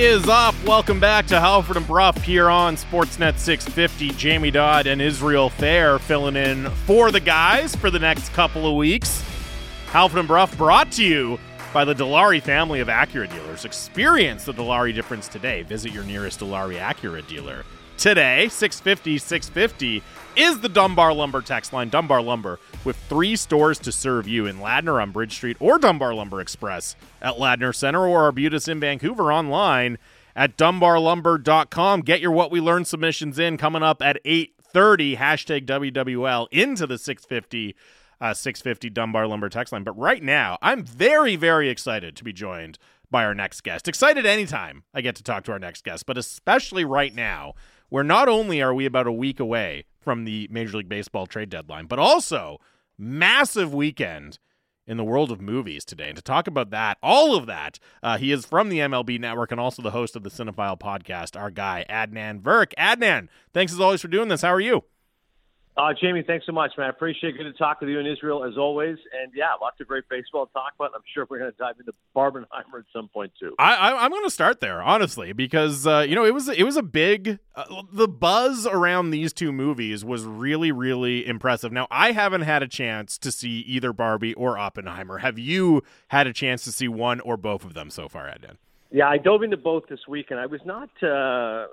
Is up? Welcome back to Halford and Brough here on Sportsnet 650. Jamie Dodd and Israel Fehr filling in for the guys for the next couple of weeks. Halford and Brough brought to you by the Dilawri family of Acura dealers. Experience the Dilawri difference today. Visit your nearest Dilawri Acura dealer. Today, 650 650 is the Dunbar Lumber text line. Dunbar Lumber with three stores to serve you in Ladner on Bridge Street or Dunbar Lumber Express at Ladner Center or Arbutus in Vancouver online at dunbarlumber.com. Get your What We Learned submissions in coming up at 8.30, hashtag WWL, into the 650 uh, 650 Dunbar Lumber text line. But right now, I'm very, very excited to be joined by our next guest. Excited anytime I get to talk to our next guest, but especially right now, where not only are we about a week away from the Major League Baseball trade deadline, but also massive weekend in the world of movies today. And to talk about that, all of that, uh, he is from the MLB Network and also the host of the Cinephile podcast, our guy, Adnan Virk. Adnan, thanks as always for doing this. How are you? Uh, Jamie, thanks so much, man. I appreciate good to talk with you in Israel as always. And yeah, lots of great baseball to talk about. I'm sure we're going to dive into Barbenheimer at some point too. I, am going to start there, honestly, because uh, you know it was it was a big uh, the buzz around these two movies was really really impressive. Now I haven't had a chance to see either Barbie or Oppenheimer. Have you had a chance to see one or both of them so far, Adnan? Yeah, I dove into both this week, and I was not. Uh,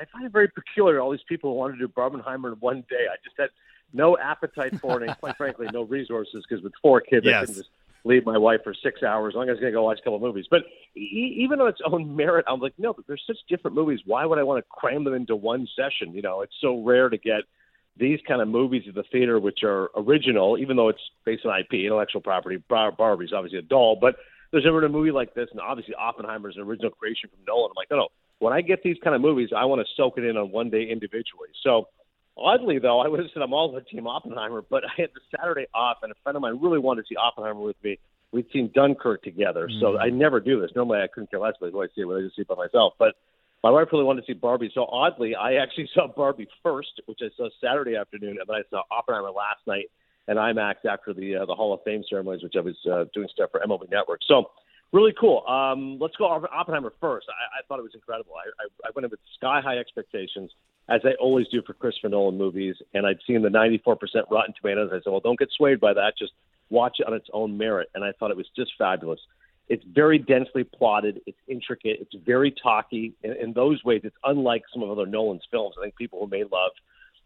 I find it very peculiar. All these people who want to do Barbenheimer in one day. I just had no appetite for it, and quite frankly, no resources because with four kids, yes. I couldn't just leave my wife for six hours. I'm just going to go watch a couple of movies. But e- even on its own merit, I'm like, no, but there's such different movies. Why would I want to cram them into one session? You know, it's so rare to get these kind of movies at the theater, which are original, even though it's based on IP, intellectual property. Bar- Barbie's obviously a doll, but there's never been a movie like this, and obviously Oppenheimer is an original creation from Nolan. I'm like, no, no when I get these kind of movies, I want to soak it in on one day individually. So, oddly though, I would have said I'm all for Team Oppenheimer, but I had the Saturday off, and a friend of mine really wanted to see Oppenheimer with me. We'd seen Dunkirk together, mm-hmm. so I never do this. Normally, I couldn't care less about who I see it, but I just see it by myself. But my wife really wanted to see Barbie, so oddly, I actually saw Barbie first, which I saw Saturday afternoon, and then I saw Oppenheimer last night and IMAX after the uh, the Hall of Fame ceremonies, which I was uh, doing stuff for MLB Network. So really cool. Um, let's go Oppenheimer first. I, I thought it was incredible. I, I, I went in with sky high expectations, as I always do for Christopher Nolan movies, and I'd seen the 94% Rotten Tomatoes. I said, well, don't get swayed by that. Just watch it on its own merit. And I thought it was just fabulous. It's very densely plotted. It's intricate. It's very talky. In, in those ways, it's unlike some of other Nolan's films. I think people who may love,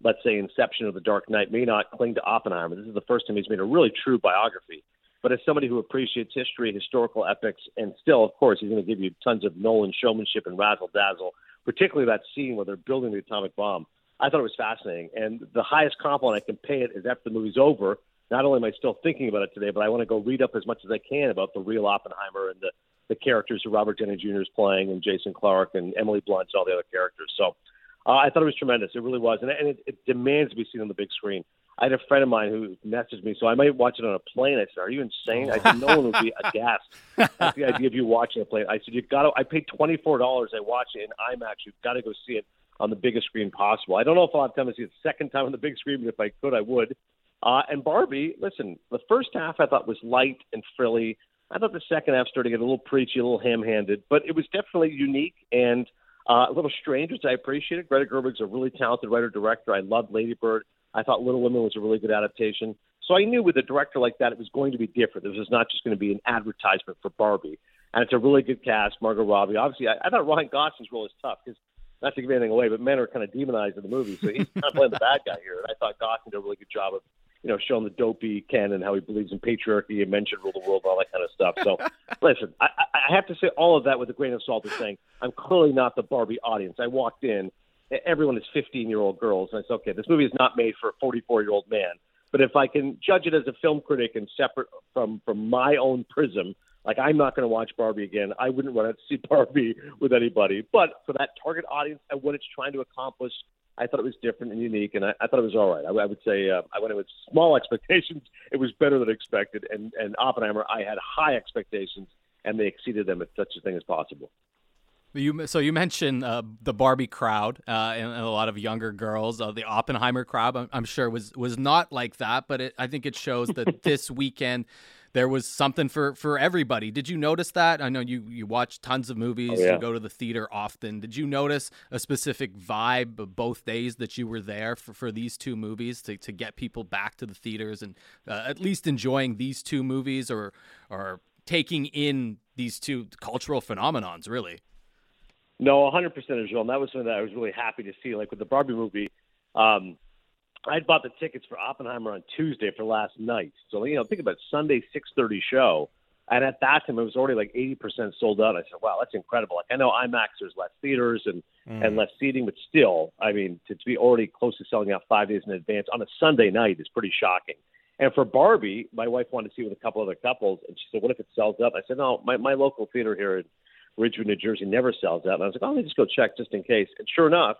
let's say, Inception or The Dark Knight may not cling to Oppenheimer. This is the first time he's made a really true biography but as somebody who appreciates history, historical epics, and still, of course, he's going to give you tons of Nolan showmanship and razzle dazzle, particularly that scene where they're building the atomic bomb. I thought it was fascinating. And the highest compliment I can pay it is after the movie's over. Not only am I still thinking about it today, but I want to go read up as much as I can about the real Oppenheimer and the, the characters who Robert Downey Jr. is playing, and Jason Clarke and Emily Blunt, and all the other characters. So uh, I thought it was tremendous. It really was, and, and it, it demands to be seen on the big screen. I had a friend of mine who messaged me, so I might watch it on a plane. I said, "Are you insane?" I said, "No one would be aghast at the idea of you watching a plane." I said, "You got to." I paid twenty four dollars. I watch it in IMAX. You've got to go see it on the biggest screen possible. I don't know if I'll have time to see it second time on the big screen, but if I could, I would. Uh, and Barbie, listen, the first half I thought was light and frilly. I thought the second half started to get a little preachy, a little ham-handed, but it was definitely unique and uh, a little strange, which I appreciated. Greta Gerwig's a really talented writer-director. I loved Lady Bird. I thought Little Women was a really good adaptation. So I knew with a director like that, it was going to be different. This was not just going to be an advertisement for Barbie. And it's a really good cast. Margot Robbie. Obviously, I, I thought Ryan Gosling's role is tough because not to give anything away, but men are kind of demonized in the movie, so he's kind of playing the bad guy here. And I thought Gosling did a really good job of, you know, showing the dopey Ken and how he believes in patriarchy and men should rule the world and all that kind of stuff. So, listen, I, I have to say all of that with a grain of salt. Of saying I'm clearly not the Barbie audience. I walked in everyone is 15 year old girls. And I said, okay, this movie is not made for a 44 year old man. But if I can judge it as a film critic and separate from from my own prism, like I'm not going to watch Barbie again. I wouldn't want to see Barbie with anybody. But for that target audience and what it's trying to accomplish, I thought it was different and unique, and I, I thought it was all right. I, I would say uh, I went in with small expectations. It was better than expected. And and Oppenheimer, I had high expectations, and they exceeded them at such a thing as possible. You so you mentioned uh, the Barbie crowd uh, and, and, a lot of younger girls. Uh, the Oppenheimer crowd, I'm, I'm, sure, was was not like that, but it, I think it shows that this weekend there was something for for everybody. Did you notice that? I know you you watch tons of movies. Oh, yeah. You go to the theater often. Did you notice a specific vibe both days that you were there for, for these two movies to, to get people back to the theaters and uh, at least enjoying these two movies or or taking in these two cultural phenomenons? Really. No, 100% Joel. And that was something that I was really happy to see. Like with the Barbie movie, um, I'd bought the tickets for Oppenheimer on Tuesday for last night. So you know, think about it, Sunday six thirty show, and at that time it was already like eighty percent sold out. I said, "Wow, that's incredible!" Like I know IMAX there's less theaters and mm. and less seating, but still, I mean, to, to be already close to selling out five days in advance on a Sunday night is pretty shocking. And for Barbie, my wife wanted to see with a couple other couples, and she said, "What if it sells out?" I said, "No, my my local theater here in Ridgewood, New Jersey, never sells out." And I was like, "Oh, let me just go check just in case." And sure enough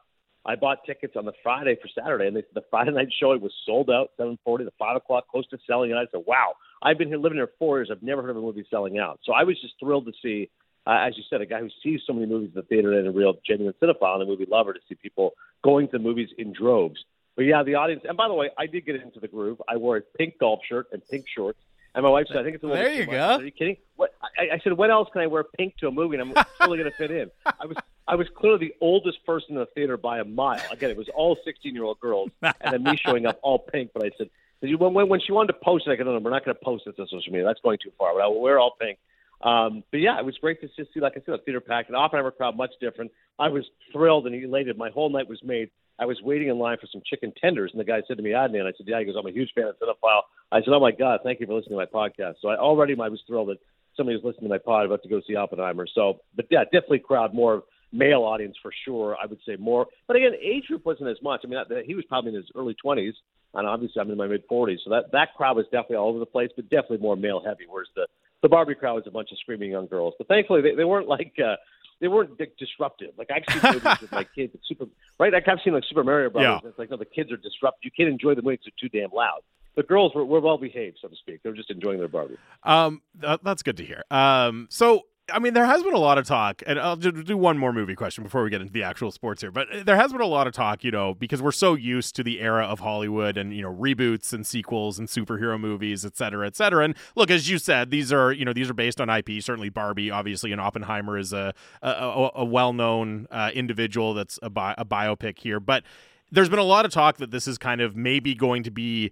I bought tickets on the Friday for Saturday, and they, the Friday night showing was sold out, 7:40. The five o'clock, close to selling and I said, "Wow, I've been here living here four years. I've never heard of a movie selling out." So I was just thrilled to see, uh, as you said, a guy who sees so many movies in the theater and a real genuine cinephile and a movie lover to see people going to movies in droves. But yeah, the audience. And by the way, I did get into the groove. I wore a pink golf shirt and pink shorts. And my wife said, "I think it's a little." There you go. Are you kidding? What? I, I said, "What else can I wear pink to a movie?" And I'm totally going to fit in. I was I was clearly the oldest person in the theater by a mile. Again, it was all 16 year old girls, and then me showing up all pink. But I said, when, when she wanted to post it, I said, no, no, we're not going to post this on social media. That's going too far. But I will wear all pink. Um, but yeah, it was great to just see, like I said, a theater packed. An Oppenheimer crowd, much different. I was thrilled and elated. My whole night was made. I was waiting in line for some chicken tenders, and the guy said to me, Adnan, I said, yeah, he goes, I'm a huge fan of Cinephile. I said, oh my God, thank you for listening to my podcast. So I already I was thrilled that somebody was listening to my pod about to go see Oppenheimer. So, but yeah, definitely crowd more male audience for sure. I would say more, but again, age group wasn't as much. I mean, he was probably in his early twenties, and obviously I'm in my mid forties, so that that crowd was definitely all over the place, but definitely more male heavy. Whereas the the Barbie crowd was a bunch of screaming young girls, but thankfully they, they weren't like. uh they weren't disruptive. Like I've seen movies with my kids, super right. Like I've seen like Super Mario Brothers. Yeah. It's like no, the kids are disruptive. You can't enjoy the movies; they're too damn loud the girls were, were well behaved, so to speak. They're just enjoying their Barbie. Um, that, that's good to hear. Um, so I mean, there has been a lot of talk, and I'll do one more movie question before we get into the actual sports here. But there has been a lot of talk, you know, because we're so used to the era of Hollywood and you know reboots and sequels and superhero movies, et cetera, et cetera. And look, as you said, these are you know these are based on IP. Certainly, Barbie, obviously, and Oppenheimer is a a, a well known uh, individual that's a, bi- a biopic here. But there's been a lot of talk that this is kind of maybe going to be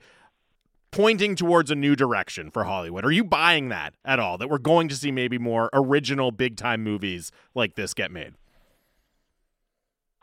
pointing towards a new direction for Hollywood. Are you buying that at all? That we're going to see maybe more original big time movies like this get made?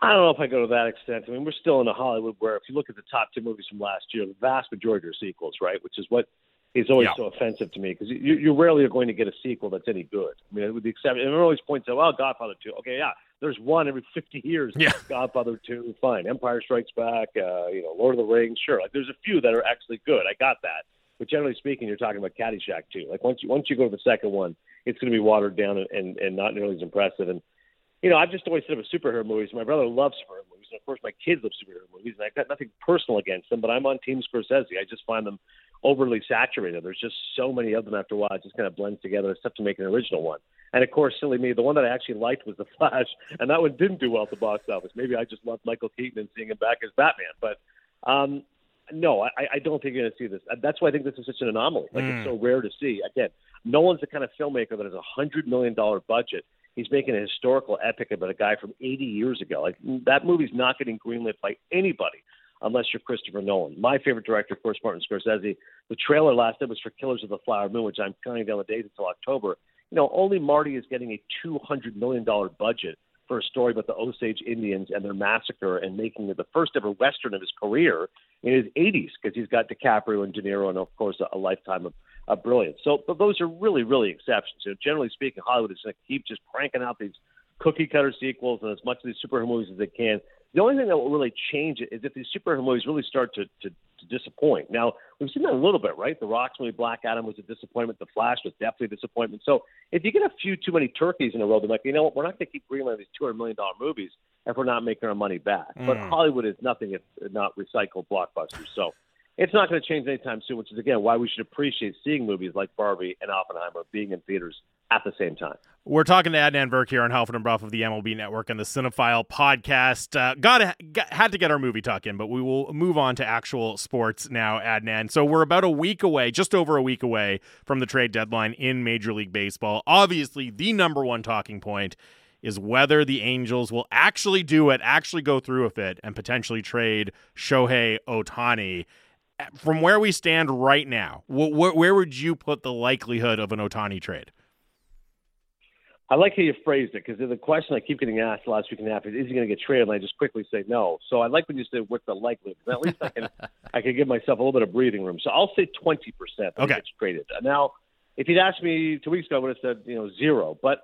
I don't know if I go to that extent. I mean, we're still in a Hollywood where, if you look at the top two movies from last year, the vast majority are sequels, right? Which is what is always yeah. so offensive to me because you, you rarely are going to get a sequel that's any good. I mean, with the exception, and everyone always points out, well, Godfather 2. Okay, yeah, there's one every 50 years. Yeah. Godfather 2, fine. Empire Strikes Back, uh, you know, Lord of the Rings, sure. Like, there's a few that are actually good. I got that. But generally speaking, you're talking about Caddyshack too. Like once you once you go to the second one, it's going to be watered down and, and, and not nearly as impressive. And you know, I've just always said about superhero movies. My brother loves superhero movies, and of course, my kids love superhero movies. And I've got nothing personal against them, but I'm on Team Scorsese. I just find them overly saturated. There's just so many of them after a while. It just kind of blends together. It's tough to make an original one. And of course, silly me, the one that I actually liked was The Flash, and that one didn't do well at the box office. Maybe I just loved Michael Keaton and seeing him back as Batman. But um, no, I, I don't think you're going to see this. That's why I think this is such an anomaly. Like mm. it's so rare to see. Again, Nolan's the kind of filmmaker that has a hundred million dollar budget. He's making a historical epic about a guy from 80 years ago. Like that movie's not getting greenlit by anybody unless you're Christopher Nolan. My favorite director, of course, Martin Scorsese. The trailer last night was for Killers of the Flower Moon, which I'm counting down the days until October. You know, only Marty is getting a 200 million dollar budget for a story about the Osage Indians and their massacre and making it the first ever Western of his career in his 80s because he's got DiCaprio and De Niro and, of course, a, a lifetime of, of brilliance. So but those are really, really exceptions. You know, generally speaking, Hollywood is going to keep just cranking out these cookie cutter sequels and as much of these superhero movies as they can the only thing that will really change it is if these superhero movies really start to, to, to disappoint. Now, we've seen that a little bit, right? The Rock's movie Black Adam was a disappointment. The Flash was definitely a disappointment. So if you get a few too many turkeys in a row, they're like, you know what, we're not going to keep greenlighting these $200 million movies if we're not making our money back. Mm. But Hollywood is nothing if not recycled blockbusters. So it's not going to change anytime soon, which is, again, why we should appreciate seeing movies like Barbie and Oppenheimer being in theaters at the same time. We're talking to Adnan Virk here on Halford and Brough of the MLB Network and the Cinephile podcast. Uh, got, got had to get our movie talk in, but we will move on to actual sports now, Adnan. So we're about a week away, just over a week away from the trade deadline in Major League Baseball. Obviously, the number one talking point is whether the Angels will actually do it, actually go through with it, and potentially trade Shohei Ohtani. From where we stand right now, wh- where would you put the likelihood of an Ohtani trade? I like how you phrased it because the question I keep getting asked last week and a half is, is he going to get traded? And I just quickly say no. So I like when you say what's the likelihood. At least I can I can give myself a little bit of breathing room. So I'll say twenty percent that okay. he gets traded. Now, if you'd asked me two weeks ago, I would have said you know zero. But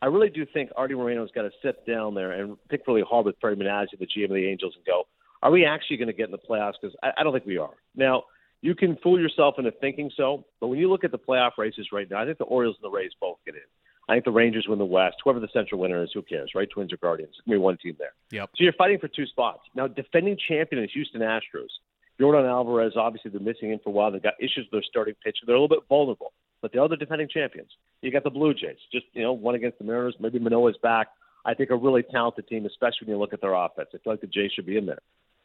I really do think Arte Moreno's got to sit down there and pick really hard with Perry Minasian, the GM of the Angels, and go, are we actually going to get in the playoffs? Because I, I don't think we are. Now, you can fool yourself into thinking so, but when you look at the playoff races right now, I think the Orioles and the Rays both get in. I think the Rangers win the West. Whoever the central winner is, who cares, right? Twins or Guardians. It's going to be one team there. Yep. So you're fighting for two spots. Now, defending champion is Houston Astros. Yordan Alvarez, obviously, they're missing him for a while. They've got issues with their starting pitcher. They're a little bit vulnerable, but the defending champions. You got the Blue Jays, just, you know, one against the Mariners. Maybe Manoah's back. I think a really talented team, especially when you look at their offense. I feel like the Jays should be in there.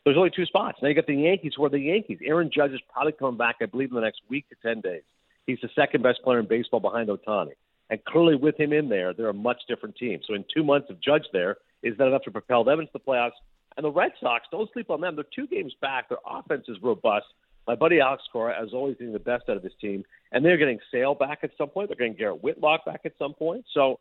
There's only two spots. Now you got the Yankees, who are the Yankees. Aaron Judge is probably coming back, I believe, in the next week to 10 days. He's the second best player in baseball behind Ohtani. And clearly, with him in there, they're a much different team. So, in two months of Judge there, is that enough to propel them into the playoffs? And the Red Sox, don't sleep on them. They're two games back. Their offense is robust. My buddy Alex Cora, as always, getting the best out of this team. And they're getting Sale back at some point. They're getting Garrett Whitlock back at some point. So,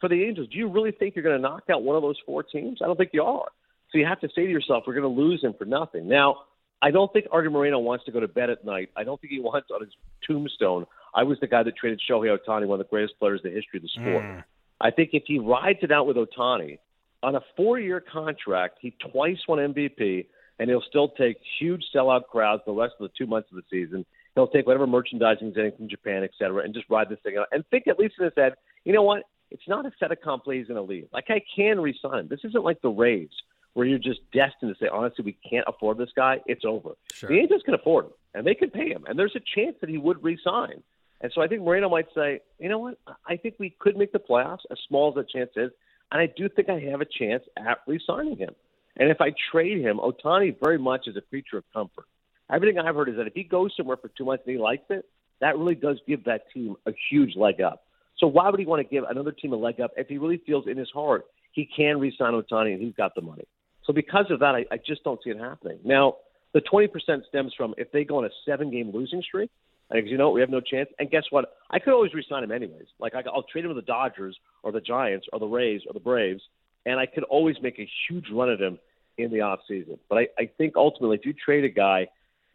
for the Angels, do you really think you're going to knock out one of those four teams? I don't think you are. So you have to say to yourself, we're going to lose him for nothing. Now, I don't think Arte Moreno wants to go to bed at night. I don't think he wants on his tombstone. I was the guy that traded Shohei Ohtani, one of the greatest players in the history of the sport. Mm. I think if he rides it out with Ohtani on a four-year contract, he twice won MVP, and he'll still take huge sellout crowds the rest of the two months of the season. He'll take whatever merchandising he's getting from Japan, et cetera, and just ride this thing out. And think at least in his head, you know what? It's not a fait accompli he's going to leave. Like I can resign him. This isn't like the Rays where you're just destined to say, honestly, we can't afford this guy, it's over. Sure. The Angels can afford him, and they can pay him, and there's a chance that he would resign. And so I think Moreno might say, you know what, I think we could make the playoffs, as small as that chance is, and I do think I have a chance at resigning him. And if I trade him, Ohtani very much is a creature of comfort. Everything I've heard is that if he goes somewhere for two months and he likes it, that really does give that team a huge leg up. So why would he want to give another team a leg up if he really feels in his heart he can resign Ohtani and he's got the money? So because of that, I, I just don't see it happening. Now, the 20% stems from if they go on a seven game losing streak, because you know we have no chance. And guess what? I could always resign him anyways. Like I, I'll trade him with the Dodgers or the Giants or the Rays or the Braves, and I could always make a huge run at him in the off season. But I, I think ultimately, if you trade a guy,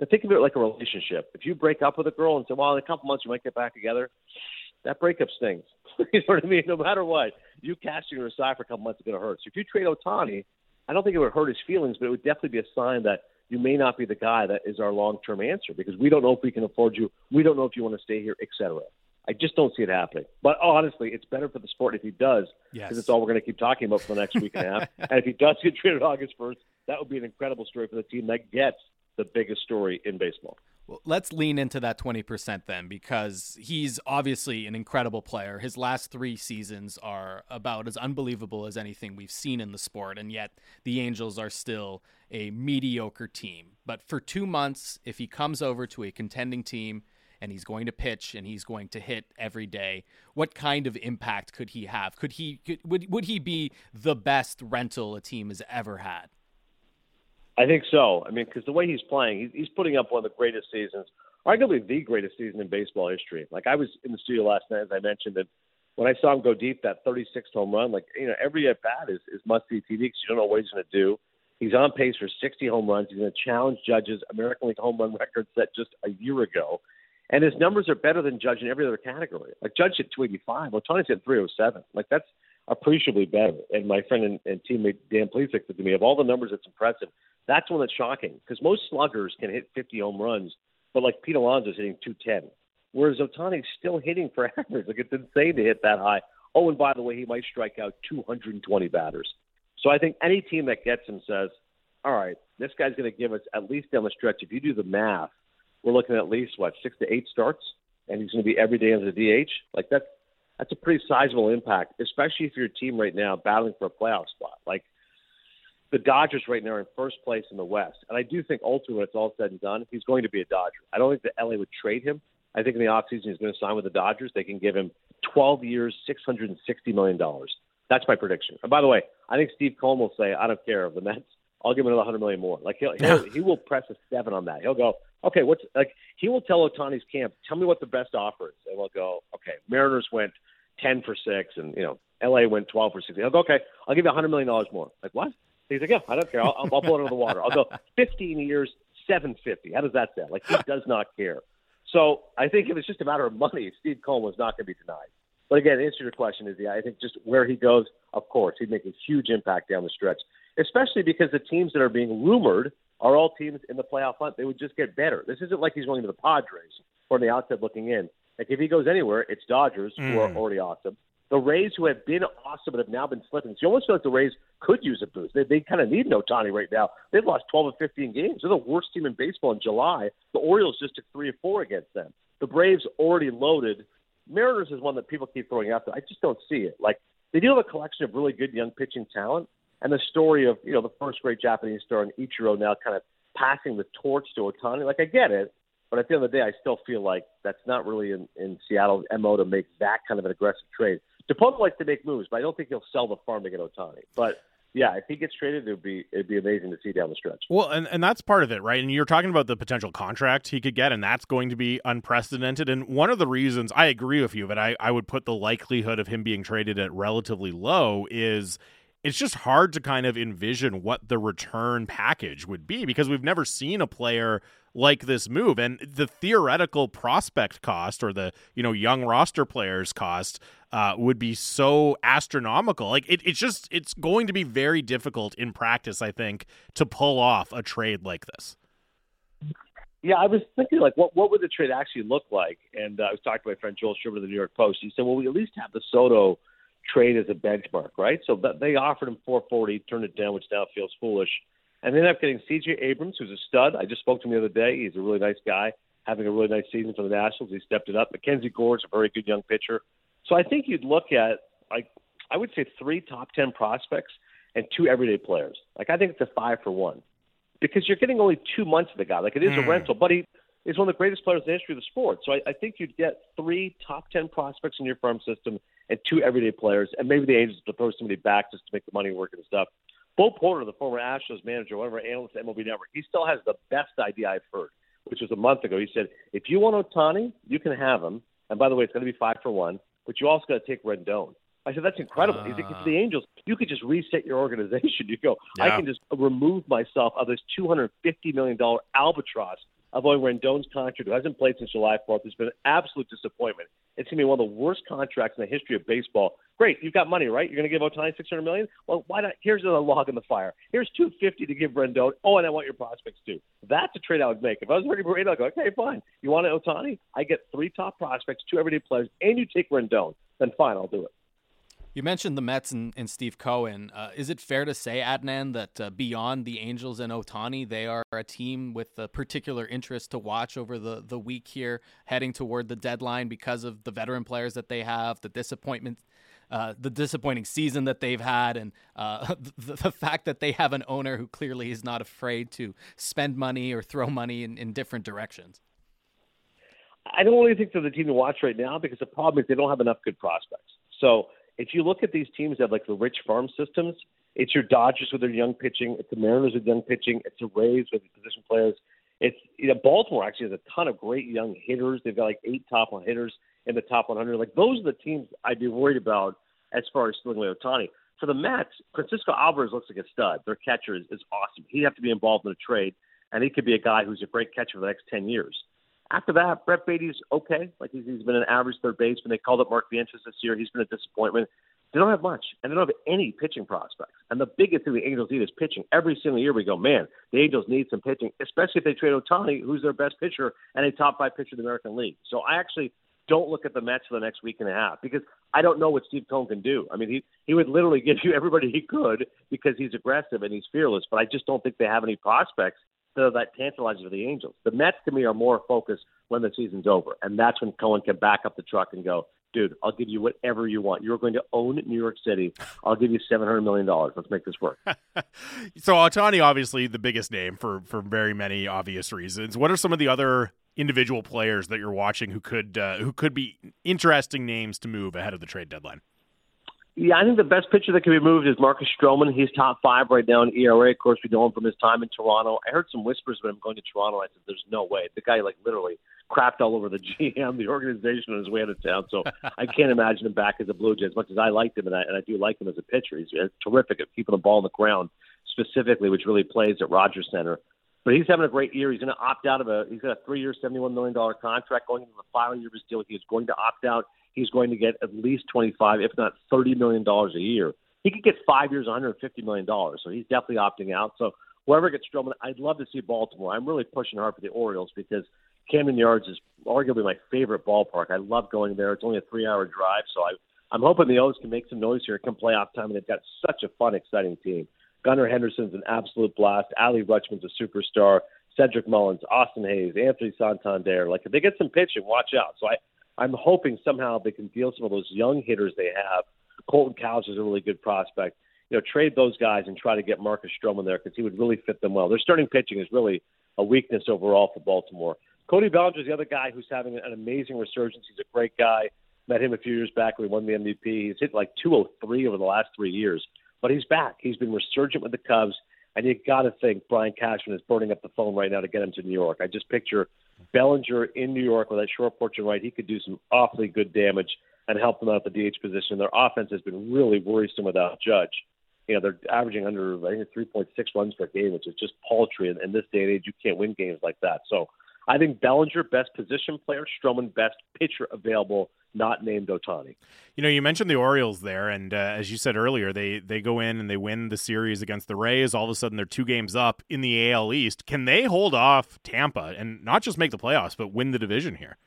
think of it like a relationship. If you break up with a girl and say, "Well, in a couple months you might get back together," that breakup stings. you know what I mean? No matter what, you casting her aside for a couple months is going to hurt. So if you trade Ohtani, I don't think it would hurt his feelings, but it would definitely be a sign that you may not be the guy that is our long term answer because we don't know if we can afford you. We don't know if you want to stay here, etc. I just don't see it happening. But honestly, it's better for the sport if he does, because yes. it's all we're going to keep talking about for the next week and a half. and if he does get traded August 1st, that would be an incredible story for the team that gets the biggest story in baseball. Well, let's lean into that 20% then because he's obviously an incredible player. His last three seasons are about as unbelievable as anything we've seen in the sport, and yet the Angels are still a mediocre team. But for two months, if he comes over to a contending team and he's going to pitch and he's going to hit every day, what kind of impact could he have? Could he could, would would he be the best rental a team has ever had? I think so. I mean, because the way he's playing, he's putting up one of the greatest seasons, arguably the greatest season in baseball history. Like I was in the studio last night, as I mentioned, and when I saw him go deep, that 36th home run, like you know, every at bat is, is must see TV because you don't know what he's going to do. He's on pace for 60 home runs. He's going to challenge Judge's American League home run record set just a year ago, and his numbers are better than Judge in every other category. Like Judge hit 285, Ohtani's hit 307. Like that's appreciably better. And my friend and, and teammate Dan Plesac said to me, of all the numbers, it's impressive. That's one that's shocking because most sluggers can hit 50 home runs, but like Pete Alonso's hitting 210, whereas Ohtani's still hitting for average. Like it's insane to hit that high. Oh, and by the way, he might strike out 220 batters. So I think any team that gets him says, all right, this guy's going to give us at least down the stretch. If you do the math, we're looking at at least what six to eight starts, and he's going to be every day as a DH. Like that's that's a pretty sizable impact, especially if you're a team right now battling for a playoff spot. Like the Dodgers right now are in first place in the West, and I do think ultimately when it's all said and done, he's going to be a Dodger. I don't think that LA would trade him. I think in the offseason he's going to sign with the Dodgers. They can give him 12 years, $660 million. That's my prediction. And by the way, I think Steve Cohen will say, I don't care of the Mets. I'll give him another 100 million more. Like he'll, he'll he will press a seven on that. He'll go, okay, what's like? He will tell Ohtani's camp, tell me what the best offer is, and we'll go, okay. Mariners went 10 for six, and you know, LA went 12 for six. He'll go, okay, I'll give you a 100 million dollars more. Like what? He's like, yeah, I don't care. I'll, I'll pull it out of the water. I'll go 15 years, 750. How does that sound? Like he does not care. So I think if it's just a matter of money, Steve Cohen was not going to be denied. But again, answer your question is, yeah, I think just where he goes, of course, he'd make a huge impact down the stretch, especially because the teams that are being rumored are all teams in the playoff hunt. They would just get better. This isn't like he's going to the Padres from the outside looking in. Like if he goes anywhere, it's Dodgers mm. who are mm. already awesome. The Rays who have been awesome but have now been slipping. So you almost feel like the Rays could use a boost. They, they kind of need Ohtani right now. They've lost 12 of 15 games. They're the worst team in baseball in July. The Orioles just took three or four against them. The Braves already loaded Mariners is one that people keep throwing out there. I just don't see it. Like they do have a collection of really good young pitching talent, and the story of you know the first great Japanese star in Ichiro now kind of passing the torch to Ohtani. Like I get it, but at the end of the day, I still feel like that's not really in, in Seattle's mo to make that kind of an aggressive trade. Dipoto likes to make moves, but I don't think he'll sell the farm to get Ohtani. But yeah, if he gets traded, it'd be it'd be amazing to see down the stretch. Well, and, and that's part of it, right? And you're talking about the potential contract he could get, and that's going to be unprecedented. And one of the reasons I agree with you, but I, I would put the likelihood of him being traded at relatively low is it's just hard to kind of envision what the return package would be because we've never seen a player like this move. And the theoretical prospect cost or the you know young roster players cost uh, would be so astronomical. Like it, it's just it's going to be very difficult in practice i think to pull off a trade like this. Yeah i was thinking like what what would the trade actually look like? And uh, i was talking to my friend joel Sherman of the new york post. He said well we at least have the soto trade as a benchmark right so they offered him 440 turned it down which now feels foolish and they ended up getting C.J. Abrams, who's a stud. I just spoke to him the other day. He's a really nice guy, having a really nice season for the Nationals. He stepped it up. Mackenzie Gore's a very good young pitcher. So I think you'd look at like I would say three top ten prospects and two everyday players. Like I think it's a five for one because you're getting only two months of the guy. Like it is mm. a hmm. rental, but he is one of the greatest players in the history of the sport. So I, I think you'd get three top ten prospects in your farm system and two everyday players, and maybe the Angels to throw somebody back just to make the money work and stuff. Bo Porter, the former Astros manager, one of our analysts at MLB Network, he still has the best idea I've heard, which was a month ago. He said, if you want Ohtani, you can have him. And by the way, it's going to be five for one, but you also got to take Rendon. I said, that's incredible. Uh, He's like, the Angels, you could just reset your organization. You go, yeah. I can just remove myself of this $250 million albatross avoiding Rendon's contract, who hasn't played since July 4th. It's been an absolute disappointment. It's going to be one of the worst contracts in the history of baseball. Great, you've got money, right? You're going to give Ohtani 600 million. Well, why not? Here's a log in the fire. Here's 250 to give Rendon. Oh, and I want your prospects too. That's a trade I would make. If I was Ricky Moreno, I'd go, okay, fine. You want Ohtani? I get three top prospects, two everyday players, and you take Rendon. Then fine, I'll do it. You mentioned the Mets and, and Steve Cohen. Uh, is it fair to say, Adnan, that uh, beyond the Angels and Ohtani, they are a team with a particular interest to watch over the, the week here, heading toward the deadline because of the veteran players that they have, the disappointment, uh, the disappointing season that they've had, and uh, the, the, fact that they have an owner who clearly is not afraid to spend money or throw money in, in different directions? I don't really think they're the team to watch right now because the problem is they don't have enough good prospects. So if you look at these teams that have like the rich farm systems, it's your Dodgers with their young pitching, it's the Mariners with young pitching, it's the Rays with the position players. It's you know Baltimore actually has a ton of great young hitters. They've got like eight top one hitters in the top 100. Like those are the teams I'd be worried about as far as stealing away Ohtani. For the Mets, Francisco Alvarez looks like a stud. Their catcher is, is awesome. He'd have to be involved in a trade, and he could be a guy who's a great catcher for the next 10 years. After that, Brett Baty's okay. Like he's, he's been an average third baseman. They called up Mark Vientos this year. He's been a disappointment. They don't have much, and they don't have any pitching prospects. And the biggest thing the Angels need is pitching. Every single year we go, man, the Angels need some pitching, especially if they trade Ohtani, who's their best pitcher and a top five pitcher in the American League. So I actually don't look at the Mets for the next week and a half because I don't know what Steve Cohen can do. I mean, he he would literally give you everybody he could because he's aggressive and he's fearless. But I just don't think they have any prospects that that tantalizing for the Angels. The Mets to me are more focused when the season's over, and that's when Cohen can back up the truck and go, dude, I'll give you whatever you want. You're going to own New York City. I'll give you seven hundred million dollars. Let's make this work. so Ohtani, obviously the biggest name for for very many obvious reasons. What are some of the other individual players that you're watching who could uh, who could be interesting names to move ahead of the trade deadline? Yeah, I think the best pitcher that can be moved is Marcus Stroman. He's top five right now in ERA. Of course, we know him from his time in Toronto. I heard some whispers about him going to Toronto. I said, "There's no way." The guy, like, literally crapped all over the GM, the organization on his way out of town. So I can't imagine him back as a Blue Jay as much as I liked him, and I, and I do like him as a pitcher. He's uh, terrific at keeping the ball on the ground, specifically, which really plays at Rogers Center. But he's having a great year. He's going to opt out of a. He's got a three-year, seventy-one million dollar contract going into the final year of his deal. He is going to opt out. He's going to get at least twenty-five, if not thirty million dollars a year. He could get five years, one hundred fifty million dollars. So he's definitely opting out. So whoever gets Stroman, I'd love to see Baltimore. I'm really pushing hard for the Orioles because Camden Yards is arguably my favorite ballpark. I love going there. It's only a three-hour drive, so I, I'm hoping the O's can make some noise here come playoff time. And they've got such a fun, exciting team. Gunnar Henderson's an absolute blast. Adley Rutschman's a superstar. Cedric Mullins, Austin Hays, Anthony Santander. Like if they get some pitching, watch out. So I, I'm hoping somehow they can deal some of those young hitters they have. Colton Cowser is a really good prospect. You know, trade those guys and try to get Marcus Stroman there because he would really fit them well. Their starting pitching is really a weakness overall for Baltimore. Cody Bellinger is the other guy who's having an amazing resurgence. He's a great guy. Met him a few years back when he won the MVP. He's hit like 203 over the last three years, but he's back. He's been resurgent with the Cubs, and you got to think Brian Cashman is burning up the phone right now to get him to New York. I just picture Bellinger in New York with that short porch and right. He could do some awfully good damage and help them out at the DH position. Their offense has been really worrisome without Judge. You know, they're averaging under I think 3.6 runs per game, which is just paltry. And in this day and age, you can't win games like that. So I think Bellinger, best position player, Stroman, best pitcher available, not named Ohtani. You know, you mentioned the Orioles there, and uh, as you said earlier, they they go in and they win the series against the Rays. All of a sudden, they're two games up in the AL East. Can they hold off Tampa and not just make the playoffs, but win the division here?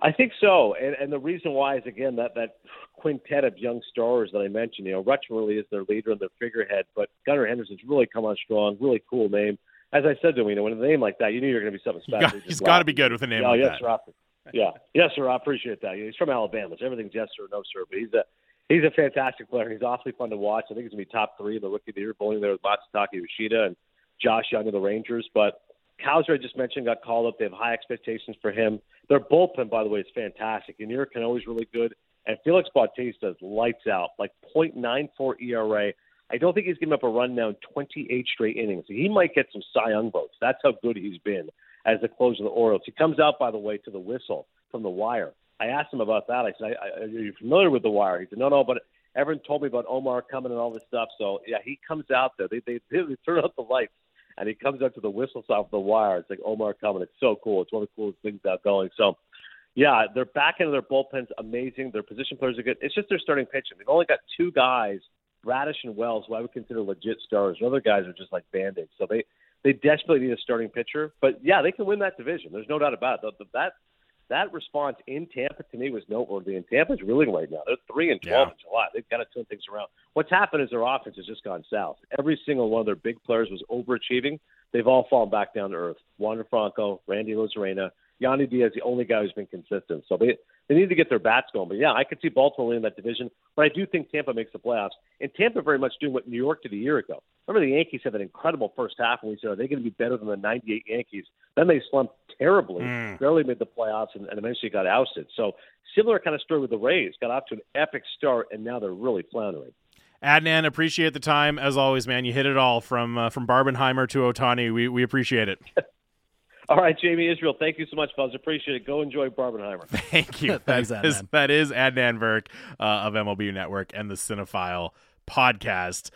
I think so, and, and the reason why is again that that quintet of young stars that I mentioned. You know, Rutschman really is their leader and their figurehead, but Gunnar Henderson's really come on strong. Really cool name as I said to him, you know, with a name like that, you knew you're going to be something special. Got, he's got to be good with a name yeah, like yes, that. Sir, yeah, yes, sir. I appreciate that. He's from Alabama, so everything's yes sir, no sir. But he's a he's a fantastic player. He's awfully fun to watch. I think he's going to be top three in the rookie of the year, bowling there with Masataka Yoshida and Josh Jung of the Rangers. But Cowser, I just mentioned, got called up. They have high expectations for him. Their bullpen, by the way, is fantastic. And Yerk can always really good. And Felix Bautista lights out, like .94 ERA. I don't think he's given up a run now in 28 straight innings. He might get some Cy Young votes. That's how good he's been as the closer of the Orioles. He comes out, by the way, to the whistle from the wire. I asked him about that. I said, I, I, "Are you familiar with the wire?" He said, "No, no, but everyone told me about Omar coming and all this stuff." So yeah, he comes out there. They they, they turn out the lights, and he comes out to the whistle stop of the wire. It's like Omar coming. It's so cool. It's one of the coolest things out going. So yeah, they're back into their bullpen's amazing. Their position players are good. It's just their starting pitching. They've only got two guys Bradish and Wells, who I would consider legit stars. and other guys are just like band-aids. So they they desperately need a starting pitcher. But yeah, they can win that division. There's no doubt about it. That that response in Tampa to me was noteworthy. And Tampa's reeling right now. They're three and twelve yeah. in July. They've got to turn things around. What's happened is their offense has just gone south. Every single one of their big players was overachieving. They've all fallen back down to earth. Wander Franco, Randy Arozarena, Yandy Diaz, the only guy who's been consistent. So they they need to get their bats going. But yeah, I could see Baltimore in that division, but I do think Tampa makes the playoffs. And Tampa very much doing what New York did a year ago. Remember the Yankees had an incredible first half, and we said, are they going to be better than the '98 Yankees? Then they slumped terribly, mm. barely made the playoffs, and, and eventually got ousted. So similar kind of story with the Rays. Got off to an epic start, and now they're really floundering. Adnan, appreciate the time as always, man. You hit it all from uh, from Barbenheimer to Ohtani. We we appreciate it. All right, Jamie Israel, thank you so much, fellas. Appreciate it. Go enjoy Barbenheimer. Thank you. Thanks, that, is, that is Adnan Virk uh, of MLB Network and the Cinephile podcast.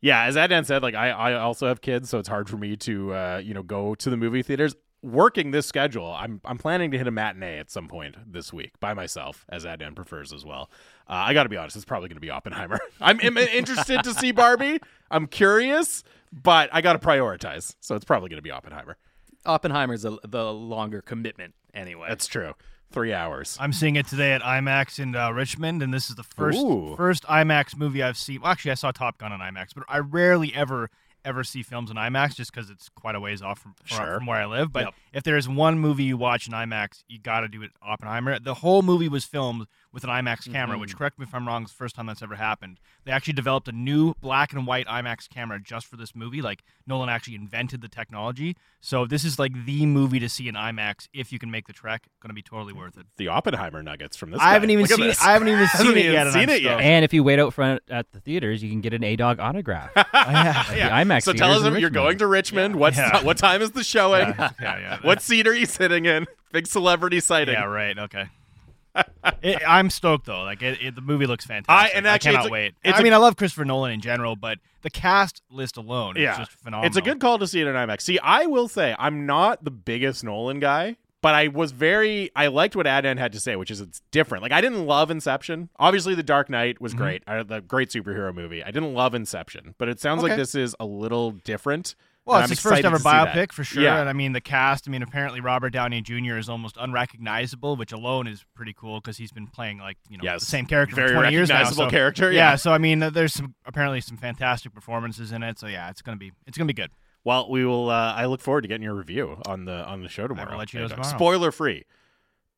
Yeah, as Adnan said, like I, I also have kids, so it's hard for me to uh, you know go to the movie theaters. Working this schedule, I'm I'm planning to hit a matinee at some point this week by myself, as Adnan prefers as well. Uh, I got to be honest, it's probably going to be Oppenheimer. I'm, I'm interested to see Barbie. I'm curious, but I got to prioritize, so it's probably going to be Oppenheimer's Oppenheimer's a, the longer commitment anyway. That's true. three hours. I'm seeing it today at IMAX in uh, Richmond, and this is the first Ooh. first IMAX movie I've seen. Well, actually, I saw Top Gun on IMAX, but I rarely ever ever see films in IMAX just because it's quite a ways off from, from- Sure. from where I live. But Yep. if there is one movie you watch in IMAX, you got to do it Oppenheimer. The whole movie was filmed with an IMAX camera, which mm-hmm. correct me if I'm wrong, is the first time that's ever happened. They actually developed a new black and white IMAX camera just for this movie. Like Nolan actually invented the technology. So this is like the movie to see in IMAX if you can make the trek. Going to be totally worth it. The Oppenheimer nuggets from this. I guy. haven't even Look seen it. this. I haven't even Hasn't seen it even yet. and seen it yet. And if you wait out front at the theaters, you can get an A Dog autograph. Oh, yeah. at the IMAX So tell us theaters in you're going to Richmond. What's Yeah. what time is the showing? yeah, yeah. What seat are you sitting in? Big celebrity sighting. Yeah, right. Okay. it, I'm stoked though. Like it, it, the movie looks I- fantastic. and actually, cannot it's a- wait. it's I a- mean, I love Christopher Nolan in general, but the cast list alone is just phenomenal. It's a good call to see it in IMAX. See, I will say I'm not the biggest Nolan guy, but I was very I liked what Adnan had to say, which is it's different. Like I didn't love Inception. Obviously, The Dark Knight Mm-hmm. was great, I, the great superhero movie. I didn't love Inception, but it sounds like this is a little different. Well, it's I'm his first ever to see that. biopic for sure. Yeah. And I mean, the cast. I mean, apparently Robert Downey Jr. is almost unrecognizable, which alone is pretty cool because he's been playing like you know Yes. the same character Very for 20 years now. recognizable so- character, yeah. So I mean, there's some apparently some fantastic performances in it. So yeah, it's gonna be it's gonna be good. Well, we will. Uh, I look forward to getting your review on the on the show tomorrow. let you know tomorrow. Spoiler free.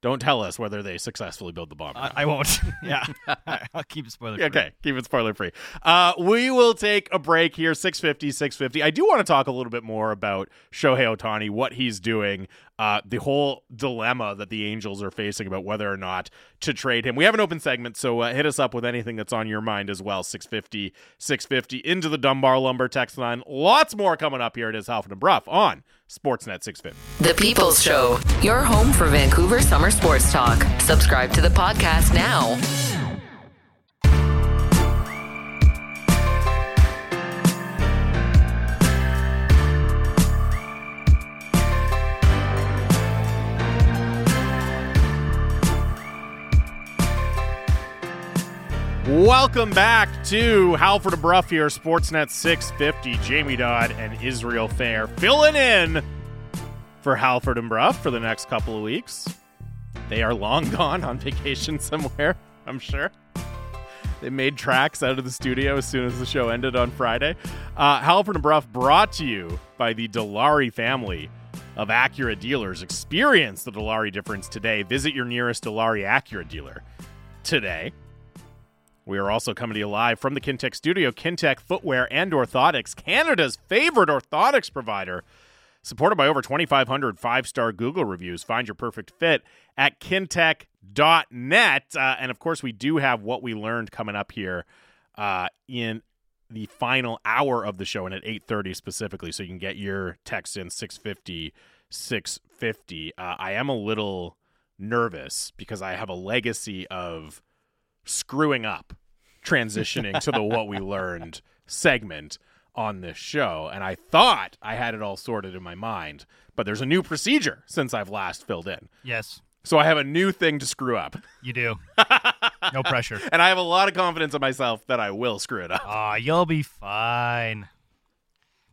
Don't tell us whether they successfully build the bomb. I. I won't. yeah, I'll keep it spoiler. Free. Okay, keep it spoiler free. Uh, we will take a break here, 650, 650. I do want to talk a little bit more about Shohei Ohtani, what he's doing, uh, the whole dilemma that the Angels are facing about whether or not to trade him. We have an open segment, so uh, hit us up with anything that's on your mind as well. 650, 650 into the Dunbar Lumber text line. Lots more coming up here. It is Halford and Brough on Sportsnet 650. The People's Show, your home for Vancouver summer sports talk. Subscribe to the podcast now. Welcome back to Halford and Brough here, Sportsnet 650. Jamie Dodd and Israel Fehr filling in for Halford and Brough for the next couple of weeks. They are long gone on vacation somewhere, I'm sure. They made tracks out of the studio as soon as the show ended on Friday. Uh, Halford and Brough brought to you by the Dilawri family of Acura dealers. Experience the Dilawri difference today. Visit your nearest Dilawri Acura dealer today. We are also coming to you live from the Kintec studio. Kintec Footwear and Orthotics, Canada's favorite orthotics provider, supported by over 2,500 five-star Google reviews. Find your perfect fit at kintec.net. Uh, and of course, we do have what we learned coming up here uh, in the final hour of the show and at 8.30 specifically so you can get your text in 650 650 uh, i am a little nervous because i have a legacy of screwing up transitioning to the what we learned segment on this show and i thought i had it all sorted in my mind but there's a new procedure since i've last filled in Yes, so i have a new thing to screw up you do. no pressure. and i have a lot of confidence in myself that i will screw it up Ah, you'll be fine.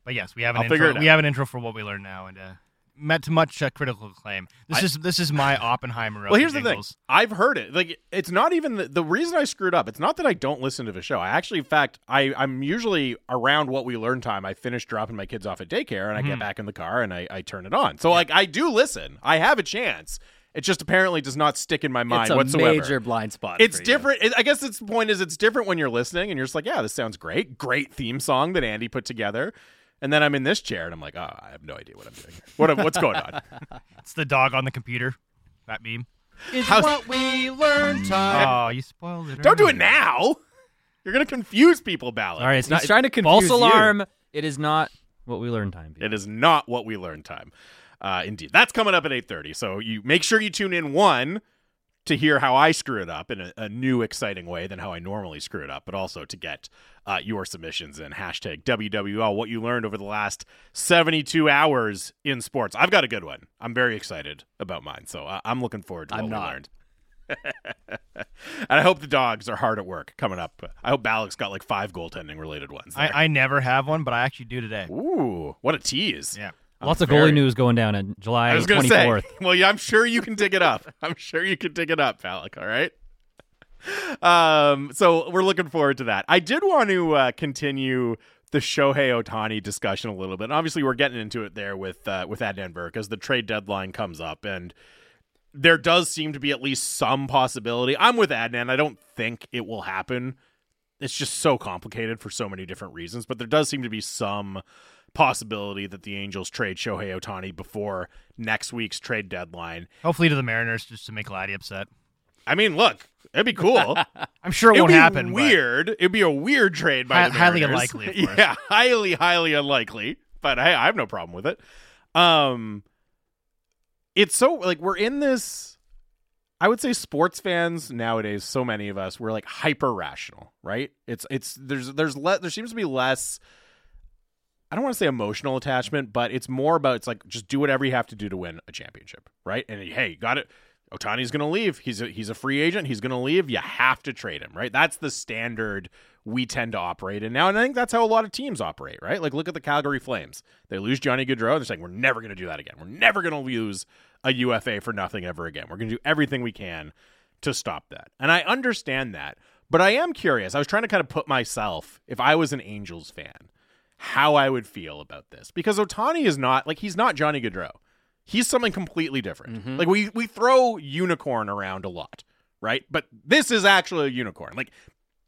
But yes, we have an I'll intro. We out. have an intro for what we learn now, and uh, met to much uh, critical acclaim. This is this is my Oppenheimer. Well, here's the thing. I've heard it. Like, it's not even the, the reason I screwed up. It's not that I don't listen to the show. I actually, in fact, I I'm usually around what we learn time. I finish dropping my kids off at daycare, and I Mm-hmm. get back in the car and I, I turn it on. So like, I do listen. I have a chance. It just apparently does not stick in my mind whatsoever. it's a whatsoever. major blind spot. It's for different. It, I guess its the point is it's different when you're listening and you're just like, yeah, this sounds great. Great theme song that Andy put together. And then I'm in this chair and I'm like, oh, I have no idea what I'm doing. here. What what's going on? It's the dog on the computer. That meme. It's How's- what we learn time. Oh, you spoiled it. Don't do it now. You're gonna confuse people, Balloch. All right, it's He's not trying to confuse false you. alarm. It is not what we learn time. It is not what we learn time. Uh, indeed, that's coming up at eight thirty. So you make sure you tune in one to hear how I screw it up in a, a new, exciting way than how I normally screw it up, but also to get uh, your submissions in hashtag WWL. What you learned over the last seventy two hours in sports. I've got a good one. I'm very excited about mine, so uh, I'm looking forward to what I'm we not. learned. and I hope the dogs are hard at work coming up. I hope Balloch's got like five goaltending related ones. I, I never have one, but I actually do today. Ooh, what a tease. Yeah. Lots of goalie news going down in July I was 24th. Say, well, yeah, I'm sure you can dig it up. I'm sure you can dig it up, Alec. All right. Um, so we're looking forward to that. I did want to uh, continue the Shohei Ohtani discussion a little bit. And obviously, we're getting into it there with uh, with Adnan Virk as the trade deadline comes up, and there does seem to be at least some possibility. I'm with Adnan. I don't think it will happen. It's just so complicated for so many different reasons, but there does seem to be some possibility that the Angels trade Shohei Ohtani before next week's trade deadline. Hopefully to the Mariners just to make Laddie upset. I mean, look, it'd be cool. I'm sure it it'd won't happen. Weird. It'd be a weird trade by hi- the highly unlikely. Yeah, highly, highly unlikely. But hey, I have no problem with it. Um, it's so like we're in this. I would say sports fans nowadays, so many of us, we're like hyper rational, right? It's it's there's there's le- there seems to be less I don't want to say emotional attachment, but it's more about it's like just do whatever you have to do to win a championship, right? And hey, got it. Ohtani's going to leave. He's a, he's a free agent. He's going to leave. You have to trade him, right? That's the standard we tend to operate in now, and I think that's how a lot of teams operate, right? Like look at the Calgary Flames. They lose Johnny Gaudreau. They're saying we're never going to do that again. We're never going to use a UFA for nothing ever again. We're going to do everything we can to stop that. And I understand that, but I am curious. I was trying to kind of put myself, if I was an Angels fan, how I would feel about this because Ohtani is not like he's not Johnny Gaudreau. He's something completely different. Mm-hmm. Like we we throw unicorn around a lot, right? But this is actually a unicorn. Like